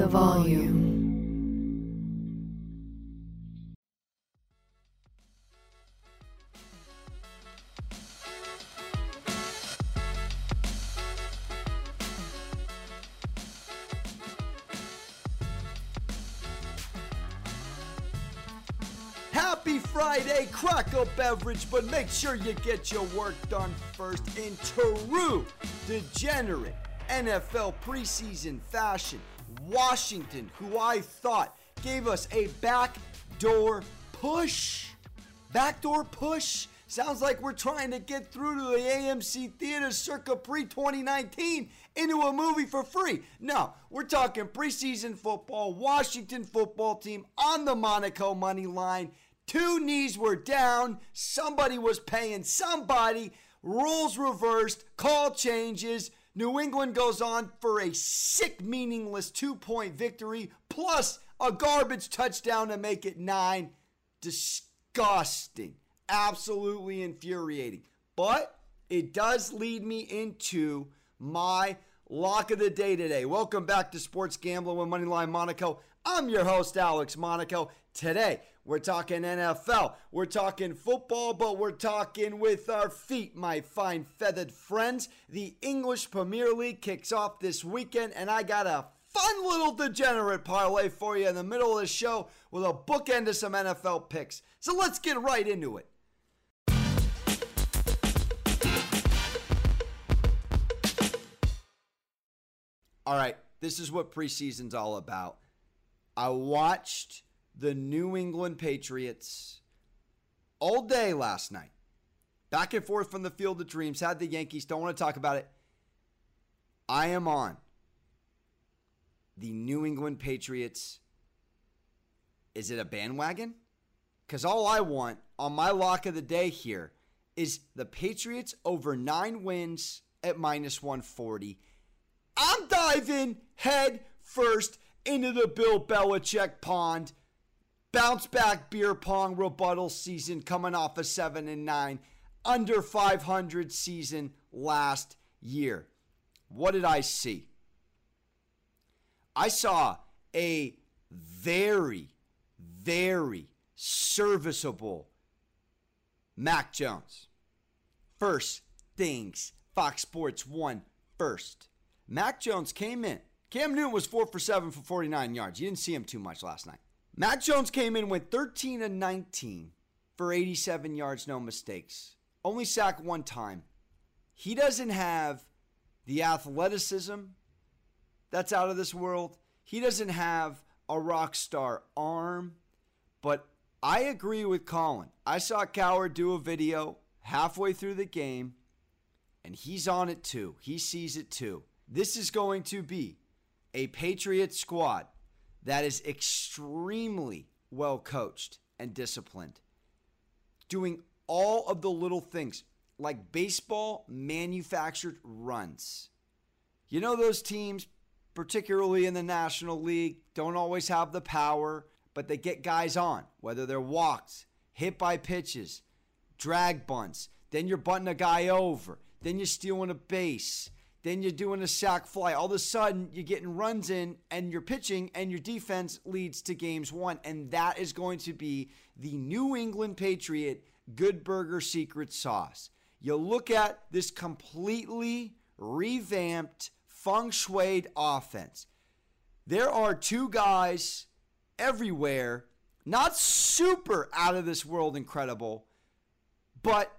the volume. Happy Friday, crack a beverage, but make sure you get your work done first in true degenerate NFL preseason fashion. Washington, who I thought gave us a backdoor push. Backdoor push? Sounds like we're trying to get through to the AMC theater circa pre 2019 into a movie for free. No, we're talking preseason football, Washington football team on the Monaco money line. Two knees were down. Somebody was paying somebody. Rules reversed. Call changes. New England goes on for a sick, meaningless two point victory, plus a garbage touchdown to make it nine. Disgusting. Absolutely infuriating. But it does lead me into my lock of the day today. Welcome back to Sports Gambling with Moneyline Monaco. I'm your host, Alex Monaco. Today, we're talking NFL. We're talking football, but we're talking with our feet, my fine feathered friends. The English Premier League kicks off this weekend, and I got a fun little degenerate parlay for you in the middle of the show with a bookend of some NFL picks. So let's get right into it. All right, this is what preseason's all about. I watched the New England Patriots all day last night. Back and forth from the field of dreams. Had the Yankees. Don't want to talk about it. I am on the New England Patriots. Is it a bandwagon? Because all I want on my lock of the day here is the Patriots over nine wins at minus 140. I'm diving head first into the Bill Belichick pond. Bounce back beer pong rebuttal season coming off a 7 and 9 under 500 season last year. What did I see? I saw a very very serviceable Mac Jones. First things Fox Sports 1 first. Mac Jones came in. Cam Newton was 4 for 7 for 49 yards. You didn't see him too much last night. Mac Jones came in, went 13 and 19 for 87 yards, no mistakes. Only sacked one time. He doesn't have the athleticism that's out of this world. He doesn't have a rock star arm. But I agree with Colin. I saw Cowherd do a video halfway through the game, and he's on it too. He sees it too. This is going to be a Patriot squad that is extremely well coached and disciplined, doing all of the little things like baseball manufactured runs. You know, those teams, particularly in the National League, don't always have the power, but they get guys on, whether they're walked, hit by pitches, drag bunts. Then you're bunting a guy over. Then you're stealing a base. Then you're doing a sack fly. All of a sudden, you're getting runs in and you're pitching, and your defense leads to games won. And that is going to be the New England Patriot Good Burger secret sauce. You look at this completely revamped, feng shuied offense. There are two guys everywhere, not super out of this world incredible, but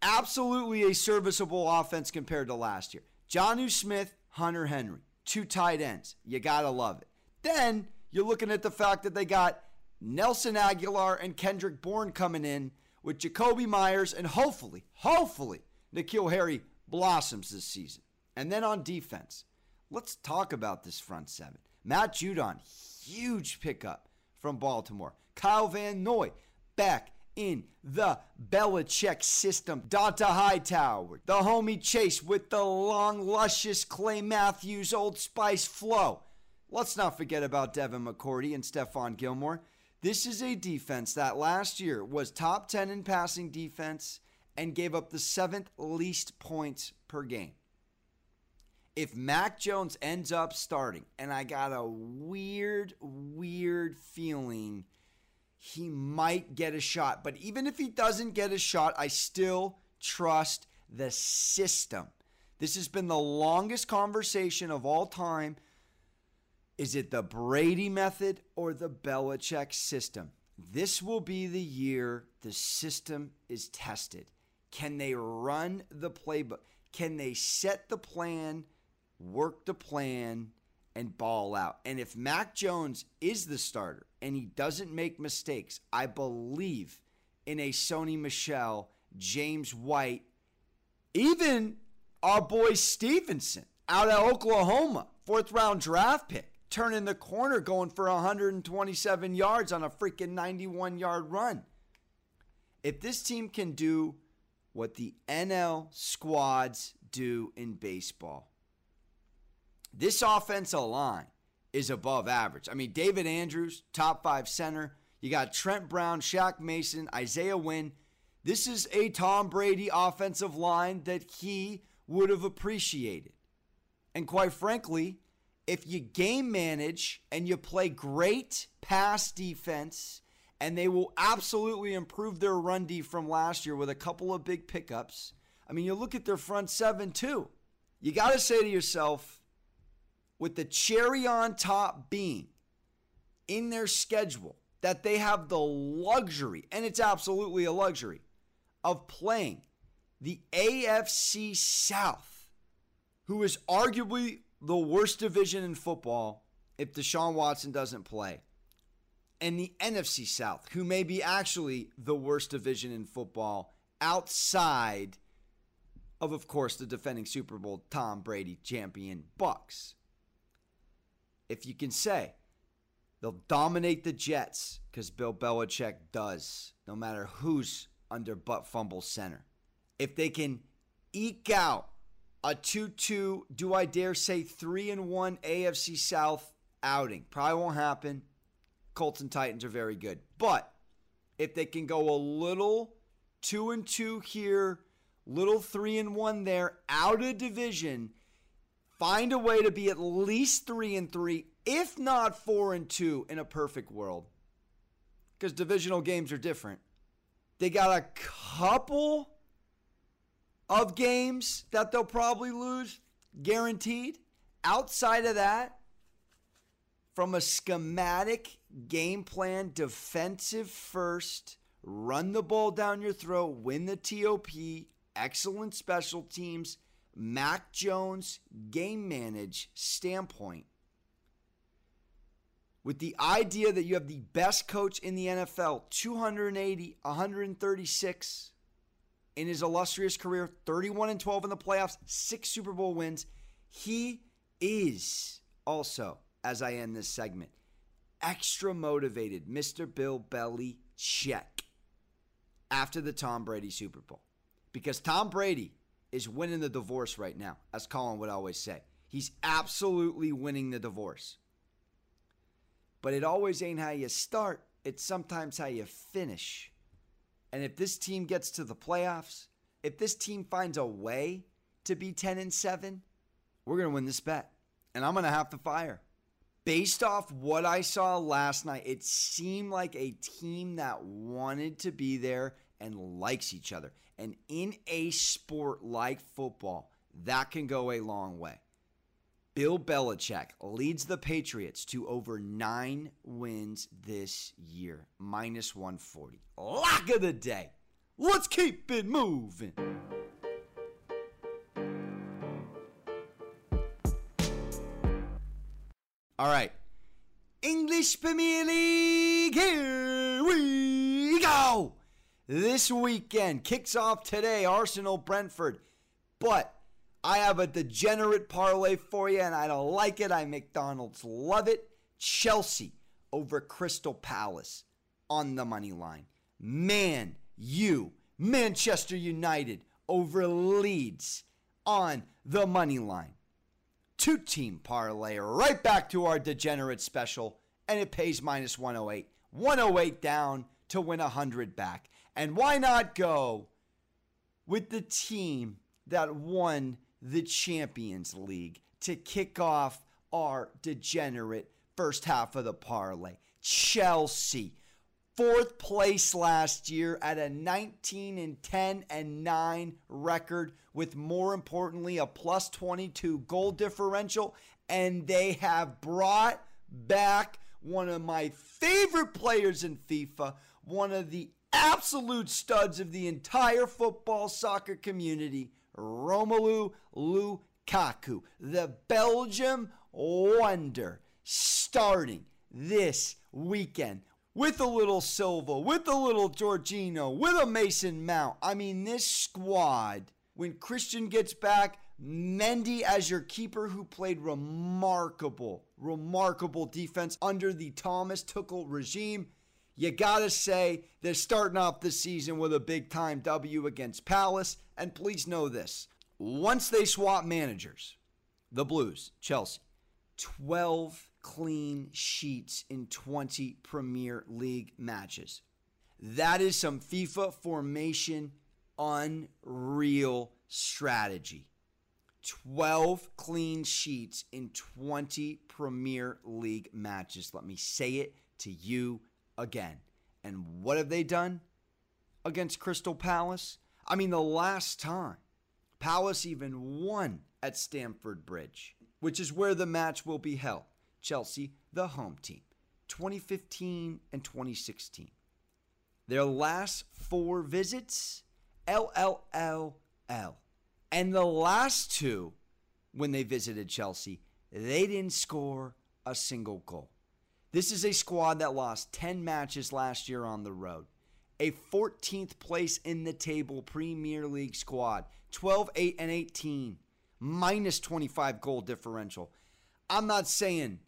absolutely a serviceable offense compared to last year. Jonnu Smith, Hunter Henry, two tight ends. You got to love it. Then you're looking at the fact that they got Nelson Agholor and Kendrick Bourne coming in with Jakobi Meyers and hopefully, hopefully, N'Keal Harry blossoms this season. And then on defense, let's talk about this front seven. Matt Judon, huge pickup from Baltimore. Kyle Van Noy back in the Belichick system. Donta Hightower, the homie Chase with the long, luscious Clay Matthews Old Spice flow. Let's not forget about Devin McCourty and Stephon Gilmore. This is a defense that last year was top 10 in passing defense and gave up the seventh least points per game. if Mac Jones ends up starting, and I got a weird, weird feeling he might get a shot. But even if he doesn't get a shot, I still trust the system. This has been the longest conversation of all time. Is it the Brady method or the Belichick system? This will be the year the system is tested. Can they run the playbook? Can they set the plan work the plan, and ball out. And if Mac Jones is the starter and he doesn't make mistakes, I believe in a Sony Michel, James White, even our boy Stevenson out of Oklahoma, fourth round draft pick, turning the corner, going for 127 yards on a freaking 91 yard run. If this team can do what the NL squads do in baseball, this offensive line is above average. I mean, David Andrews, top five center. You got Trent Brown, Shaq Mason, Isaiah Wynn. This is a Tom Brady offensive line that he would have appreciated. And quite frankly, if you game manage and you play great pass defense, and they will absolutely improve their run D from last year with a couple of big pickups. I mean, you look at their front seven too. You got to say to yourself, with the cherry on top being in their schedule that they have the luxury, and it's absolutely a luxury, of playing the AFC South, who is arguably the worst division in football if Deshaun Watson doesn't play, and the NFC South, who may be actually the worst division in football outside of, of course, the defending Super Bowl Tom Brady champion Bucs if you can say they'll dominate the Jets because Bill Belichick does, no matter who's under butt fumble center. If they can eke out a 2 2, do I dare say 3 and 1 AFC South outing, probably won't happen. Colts and Titans are very good. But if they can go a little 2 and 2 here, little 3 and 1 there, out of division, find a way to be at least three and three, if not four and two in a perfect world. Because divisional games are different. They got a couple of games that they'll probably lose, guaranteed. Outside of that, from a schematic game plan, defensive first, run the ball down your throat, win the TOP, excellent special teams Mac Jones game manage standpoint, with the idea that you have the best coach in the NFL, 280, 136 in his illustrious career, 31 and 12 in the playoffs, six Super Bowl wins, he is also, as I end this segment, extra motivated, Mr. Bill Belly check after the Tom Brady Super Bowl. Because Tom Brady is winning the divorce right now, as Colin would always say. He's absolutely winning the divorce. But it always ain't how you start, it's sometimes how you finish. And if this team gets to the playoffs, if this team finds a way to be 10 and 7, we're going to win this bet. And I'm going to have to fire. Based off what I saw last night, it seemed like a team that wanted to be there and likes each other. And in a sport like football, that can go a long way. Bill Belichick leads the Patriots to over nine wins this year, minus 140. Lock of the day. Let's keep it moving. All right. English Premier League, here we go. This weekend kicks off today, Arsenal Brentford. But I have a degenerate parlay for you, and I don't like it. I McDonald's love it. Chelsea over Crystal Palace on the money line. Man, you, Manchester United over Leeds on the money line. Two team parlay right back to our degenerate special, and it pays minus 108. 108 down to win 100 back. And why not go with the team that won the Champions League to kick off our degenerate first half of the parlay. Chelsea, fourth place last year at a 19 and 10 and 9 record, with more importantly, a plus 22 goal differential. And they have brought back one of my favorite players in FIFA, one of the absolute studs of the entire football soccer community, Romelu Lukaku, the Belgium wonder, starting this weekend with a little Silva, with a little Jorginho, with a Mason Mount. I mean, this squad, when Christian gets back, Mendy as your keeper, who played remarkable, remarkable defense under the Thomas Tuchel regime. You got to say they're starting off the season with a big time W against Palace. And please know this once they swap managers, the Blues, Chelsea, 12 clean sheets in 20 Premier League matches. That is some FIFA formation unreal strategy. 12 clean sheets in 20 Premier League matches. Let me say it to you again. And what have they done against Crystal Palace? I mean, the last time Palace even won at Stamford Bridge, which is where the match will be held. Chelsea, the home team, 2015 and 2016. Their last four visits, LLLL. And the last two, when they visited Chelsea, they didn't score a single goal. This is a squad that lost 10 matches last year on the road. A 14th place in the table Premier League squad, 12, 8, and 18, minus 25 goal differential. I'm not saying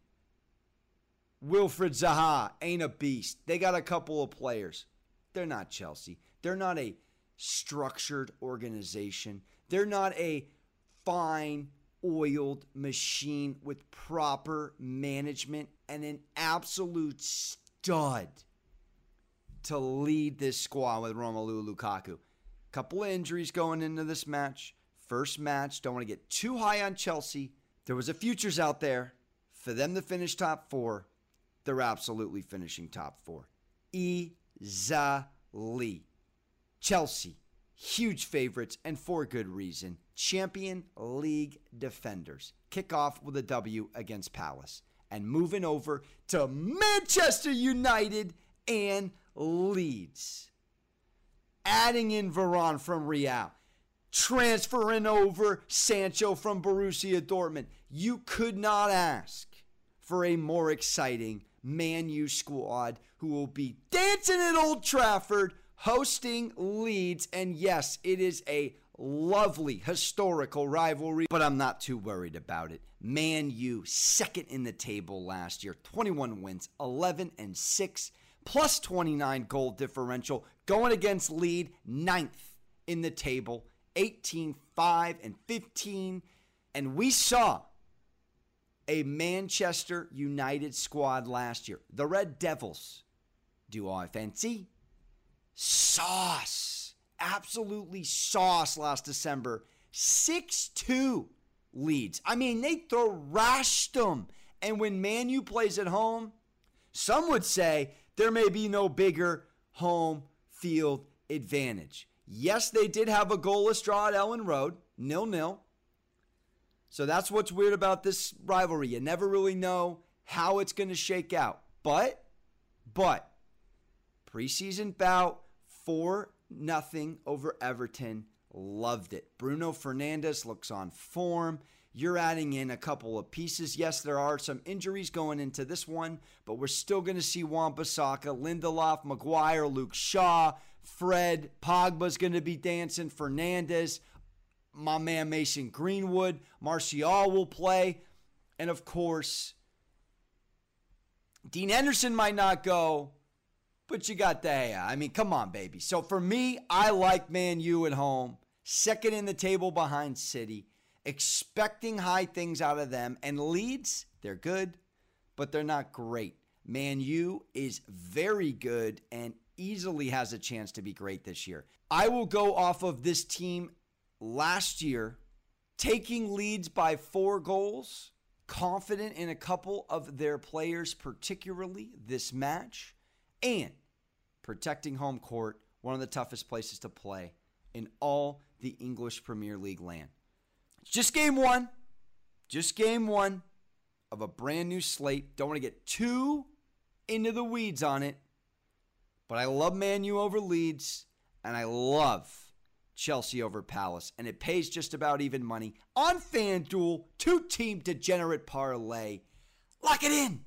Wilfried Zaha ain't a beast. They got a couple of players. They're not Chelsea. They're not a structured organization. They're not a fine oiled machine with proper management and an absolute stud to lead this squad with Romelu Lukaku. Couple of injuries going into this match. First match, don't want to get too high on Chelsea. There was a futures out there for them to finish top 4. They're absolutely finishing top 4. Easily. Chelsea huge favorites and for good reason. Champion League defenders kick off with a W against Palace and moving over to Manchester United and Leeds. Adding in Varane from Real, transferring over Sancho from Borussia Dortmund. You could not ask for a more exciting Man U squad who will be dancing at Old Trafford hosting Leeds. And yes, it is a lovely historical rivalry, but I'm not too worried about it. Man U, second in the table last year, 21 wins, 11 and 6, plus 29 goal differential, going against lead, ninth in the table, 18 5 and 15. And we saw a Manchester United squad last year, the Red Devils. Do I fancy? sauce. Absolutely sauce last December. 6 2 Leeds. I mean, they thrashed them. And when Manu plays at home, some would say there may be no bigger home field advantage. Yes, they did have a goalless draw at Elland Road, nil nil. So that's what's weird about this rivalry. You never really know how it's going to shake out. But, but, preseason bout, 4 nothing over Everton. Loved it. Bruno Fernandes looks on form. You're adding in a couple of pieces. Yes, there are some injuries going into this one, but we're still going to see Wan-Bissaka, Lindelof, Maguire, Luke Shaw, Fred, Pogba's going to be dancing, Fernandes, my man Mason Greenwood, Martial will play, and of course, Dean Henderson might not go, but you got De Gea. I mean, come on, baby. So for me, I like Man U at home, second in the table behind City, expecting high things out of them. And Leeds, they're good, but they're not great. Man U is very good and easily has a chance to be great this year. I will go off of this team last year taking Leeds by four goals, confident in a couple of their players, particularly this match, and protecting home court, one of the toughest places to play in all the English Premier League land. It's just game one, just game one of a brand new slate. Don't want to get too into the weeds on it, but I love Man U over Leeds, and I love Chelsea over Palace, and it pays just about even money on FanDuel, two team degenerate parlay. Lock it in.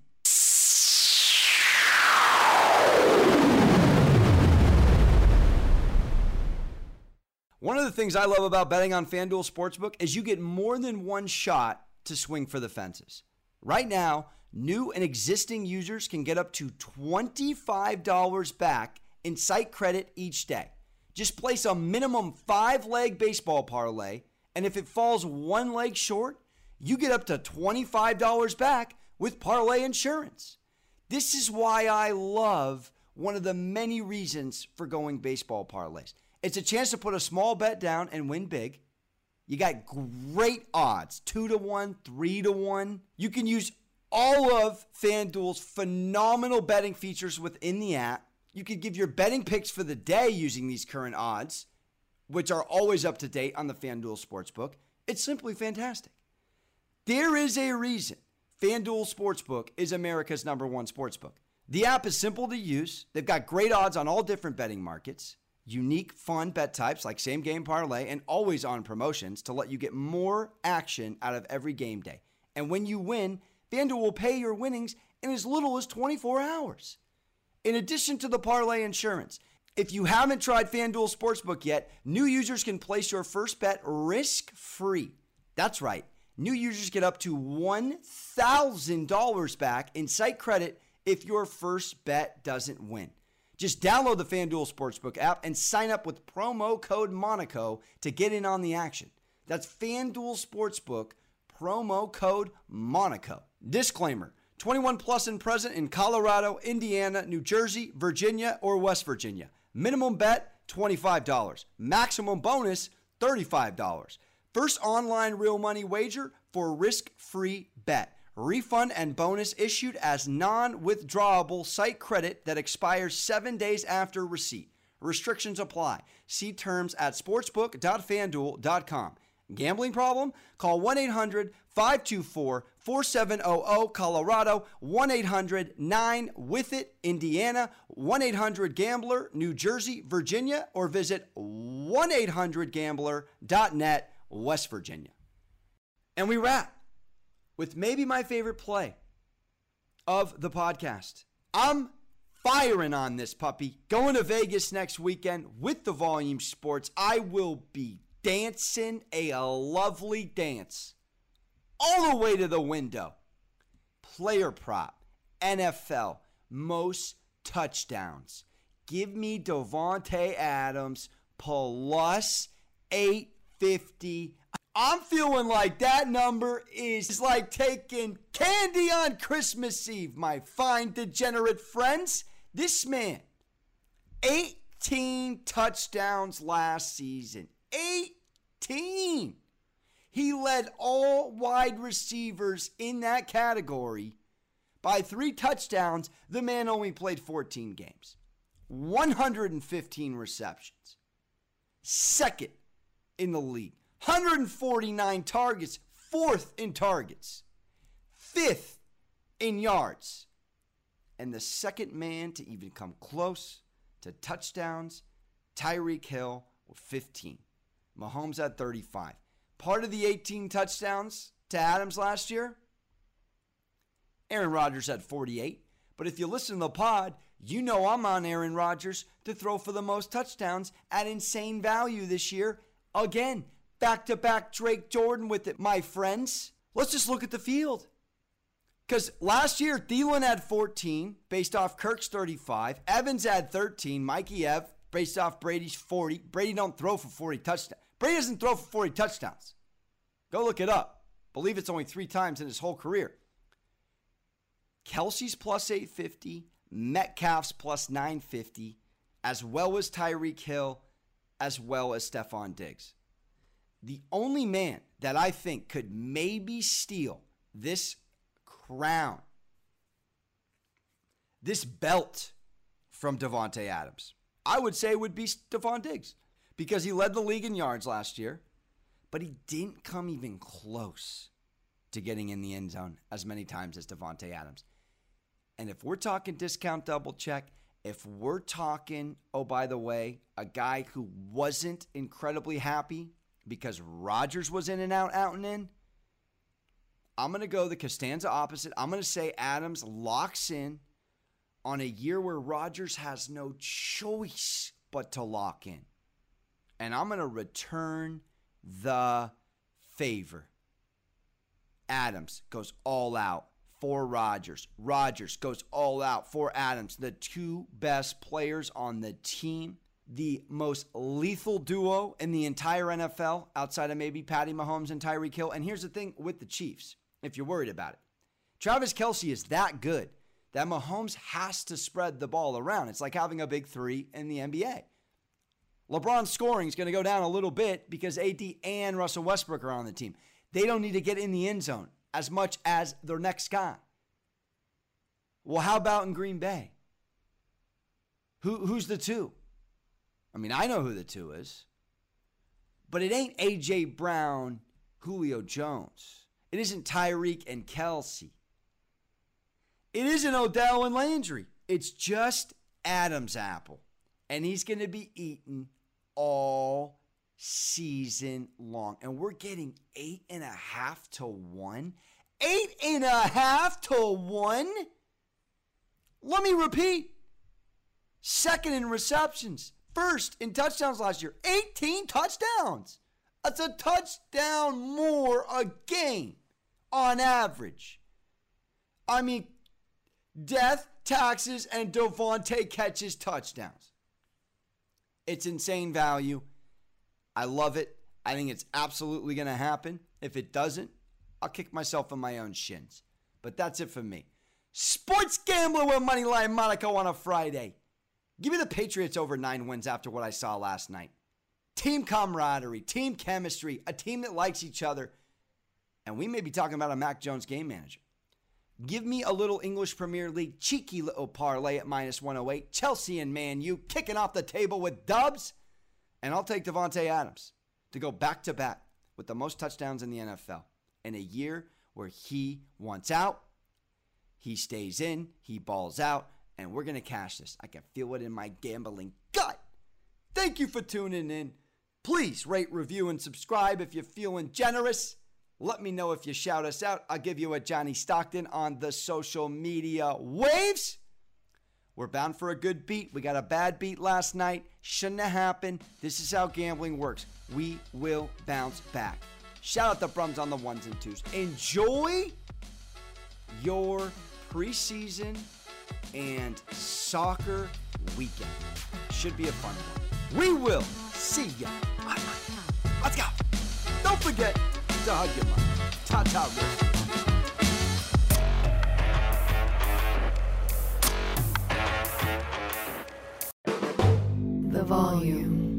One of the things I love about betting on FanDuel Sportsbook is you get more than one shot to swing for the fences. Right now, new and existing users can get up to $25 back in site credit each day. Just place a minimum five leg baseball parlay, and if it falls one leg short, you get up to $25 back with parlay insurance. This is why I love one of the many reasons for going baseball parlays. It's a chance to put a small bet down and win big. You got great odds two to one, three to one. You can use all of FanDuel's phenomenal betting features within the app you could give your betting picks for the day using these current odds, which are always up to date on the FanDuel Sportsbook. It's simply fantastic. There is a reason FanDuel Sportsbook is America's number one sportsbook. The app is simple to use. They've got great odds on all different betting markets, unique, fun bet types like same game parlay, and always on promotions to let you get more action out of every game day. And when you win, FanDuel will pay your winnings in as little as 24 hours. In addition to the parlay insurance, if you haven't tried FanDuel Sportsbook yet, new users can place your first bet risk free. That's right. New users get up to $1,000 back in site credit if your first bet doesn't win. Just download the FanDuel Sportsbook app and sign up with promo code Monaco to get in on the action. That's FanDuel Sportsbook, promo code Monaco. Disclaimer 21 plus and present in Colorado, Indiana, New Jersey, Virginia, or West Virginia. Minimum bet $25. Maximum bonus $35. First online real money wager for risk free bet. Refund and bonus issued as non withdrawable site credit that expires seven days after receipt. Restrictions apply. See terms at sportsbook.fanduel.com. Gambling problem? Call 1 800 524 4700 Colorado, 1 800 9 with it Indiana, 1 800 Gambler, New Jersey, Virginia, or visit 1 800 Gambler.net, West Virginia. And we wrap with maybe my favorite play of the podcast. I'm firing on this puppy. Going to Vegas next weekend with the Volume Sports. I will be dancing a lovely dance all the way to the window. Player prop, NFL, most touchdowns. Give me Davante Adams plus 850. I'm feeling like that number is like taking candy on Christmas Eve, my fine degenerate friends. This man, 18 touchdowns last season. 18 18. He led all wide receivers in that category by three touchdowns. The man only played 14 games, 115 receptions, second in the league, 149 targets, fourth in targets, fifth in yards, and the second man to even come close to touchdowns, Tyreek Hill with 15. Mahomes had 35. Part of the 18 touchdowns to Adams last year, Aaron Rodgers had 48. But if you listen to the pod, you know I'm on Aaron Rodgers to throw for the most touchdowns at insane value this year. Again, back to back Drake Jordan with it, my friends. Let's just look at the field. Because last year, Thielen had 14 based off Kirk's 35. Evans had 13. Mikey Ev based off Brady's 40. Brady don't throw for 40 touchdowns. Brady doesn't throw for 40 touchdowns. Go look it up. Believe it's only three times in his whole career. Kelce's plus 850, Metcalf's plus 950, as well as Tyreek Hill, as well as Stefon Diggs. The only man that I think could maybe steal this crown, this belt from Davante Adams, I would say would be Stefon Diggs because he led the league in yards last year, but he didn't come even close to getting in the end zone as many times as Davante Adams. And if we're talking discount double check, if we're talking, oh, by the way, a guy who wasn't incredibly happy because Rodgers was in and out, out and in, I'm going to go the Costanza opposite. I'm going to say Adams locks in on a year where Rodgers has no choice but to lock in. And I'm going to return the favor. Adams goes all out for Rodgers. Rodgers goes all out for Adams, the two best players on the team, the most lethal duo in the entire NFL outside of maybe Patty Mahomes and Tyreek Hill. And here's the thing with the Chiefs, if you're worried about it Travis Kelce is that good that Mahomes has to spread the ball around. It's like having a big three in the NBA. LeBron's scoring is going to go down a little bit because AD and Russell Westbrook are on the team. They don't need to get in the end zone as much as their next guy. Well, how about in Green Bay? Who, who's the two? I mean, I know who the two is, but it ain't A.J. Brown, Julio Jones. It isn't Tyreek and Kelce. It isn't Odell and Landry. It's just Adam's apple. And he's going to be eaten all season long. And we're getting eight and a half to one. Eight and a half to one. Let me repeat. Second in receptions, first in touchdowns last year. 18 touchdowns. That's a touchdown more a game on average. I mean, death, taxes, and Davante catches touchdowns. It's insane value. I love it. I think it's absolutely going to happen. If it doesn't, I'll kick myself in my own shins. But that's it for me. Sports gambler with Moneyline Monaco on a Friday. Give me the Patriots over nine wins after what I saw last night. Team camaraderie, team chemistry, a team that likes each other. And we may be talking about a Mac Jones game manager. Give me a little English Premier League cheeky little parlay at minus 108. Chelsea and Man U kicking off the table with dubs. And I'll take Davante Adams to go back to back with the most touchdowns in the NFL in a year where he wants out, he stays in, he balls out, and we're going to cash this. I can feel it in my gambling gut. Thank you for tuning in. Please rate, review, and subscribe if you're feeling generous. Let me know if you shout us out. I'll give you a Johnny Stockton on the social media waves. We're bound for a good beat. We got a bad beat last night. Shouldn't have happened. This is how gambling works. We will bounce back. Shout out the Brums on the ones and twos. Enjoy your preseason and soccer weekend. Should be a fun one. We will see ya. Let's go. Don't forget to hug your mom. Ta ta. The volume.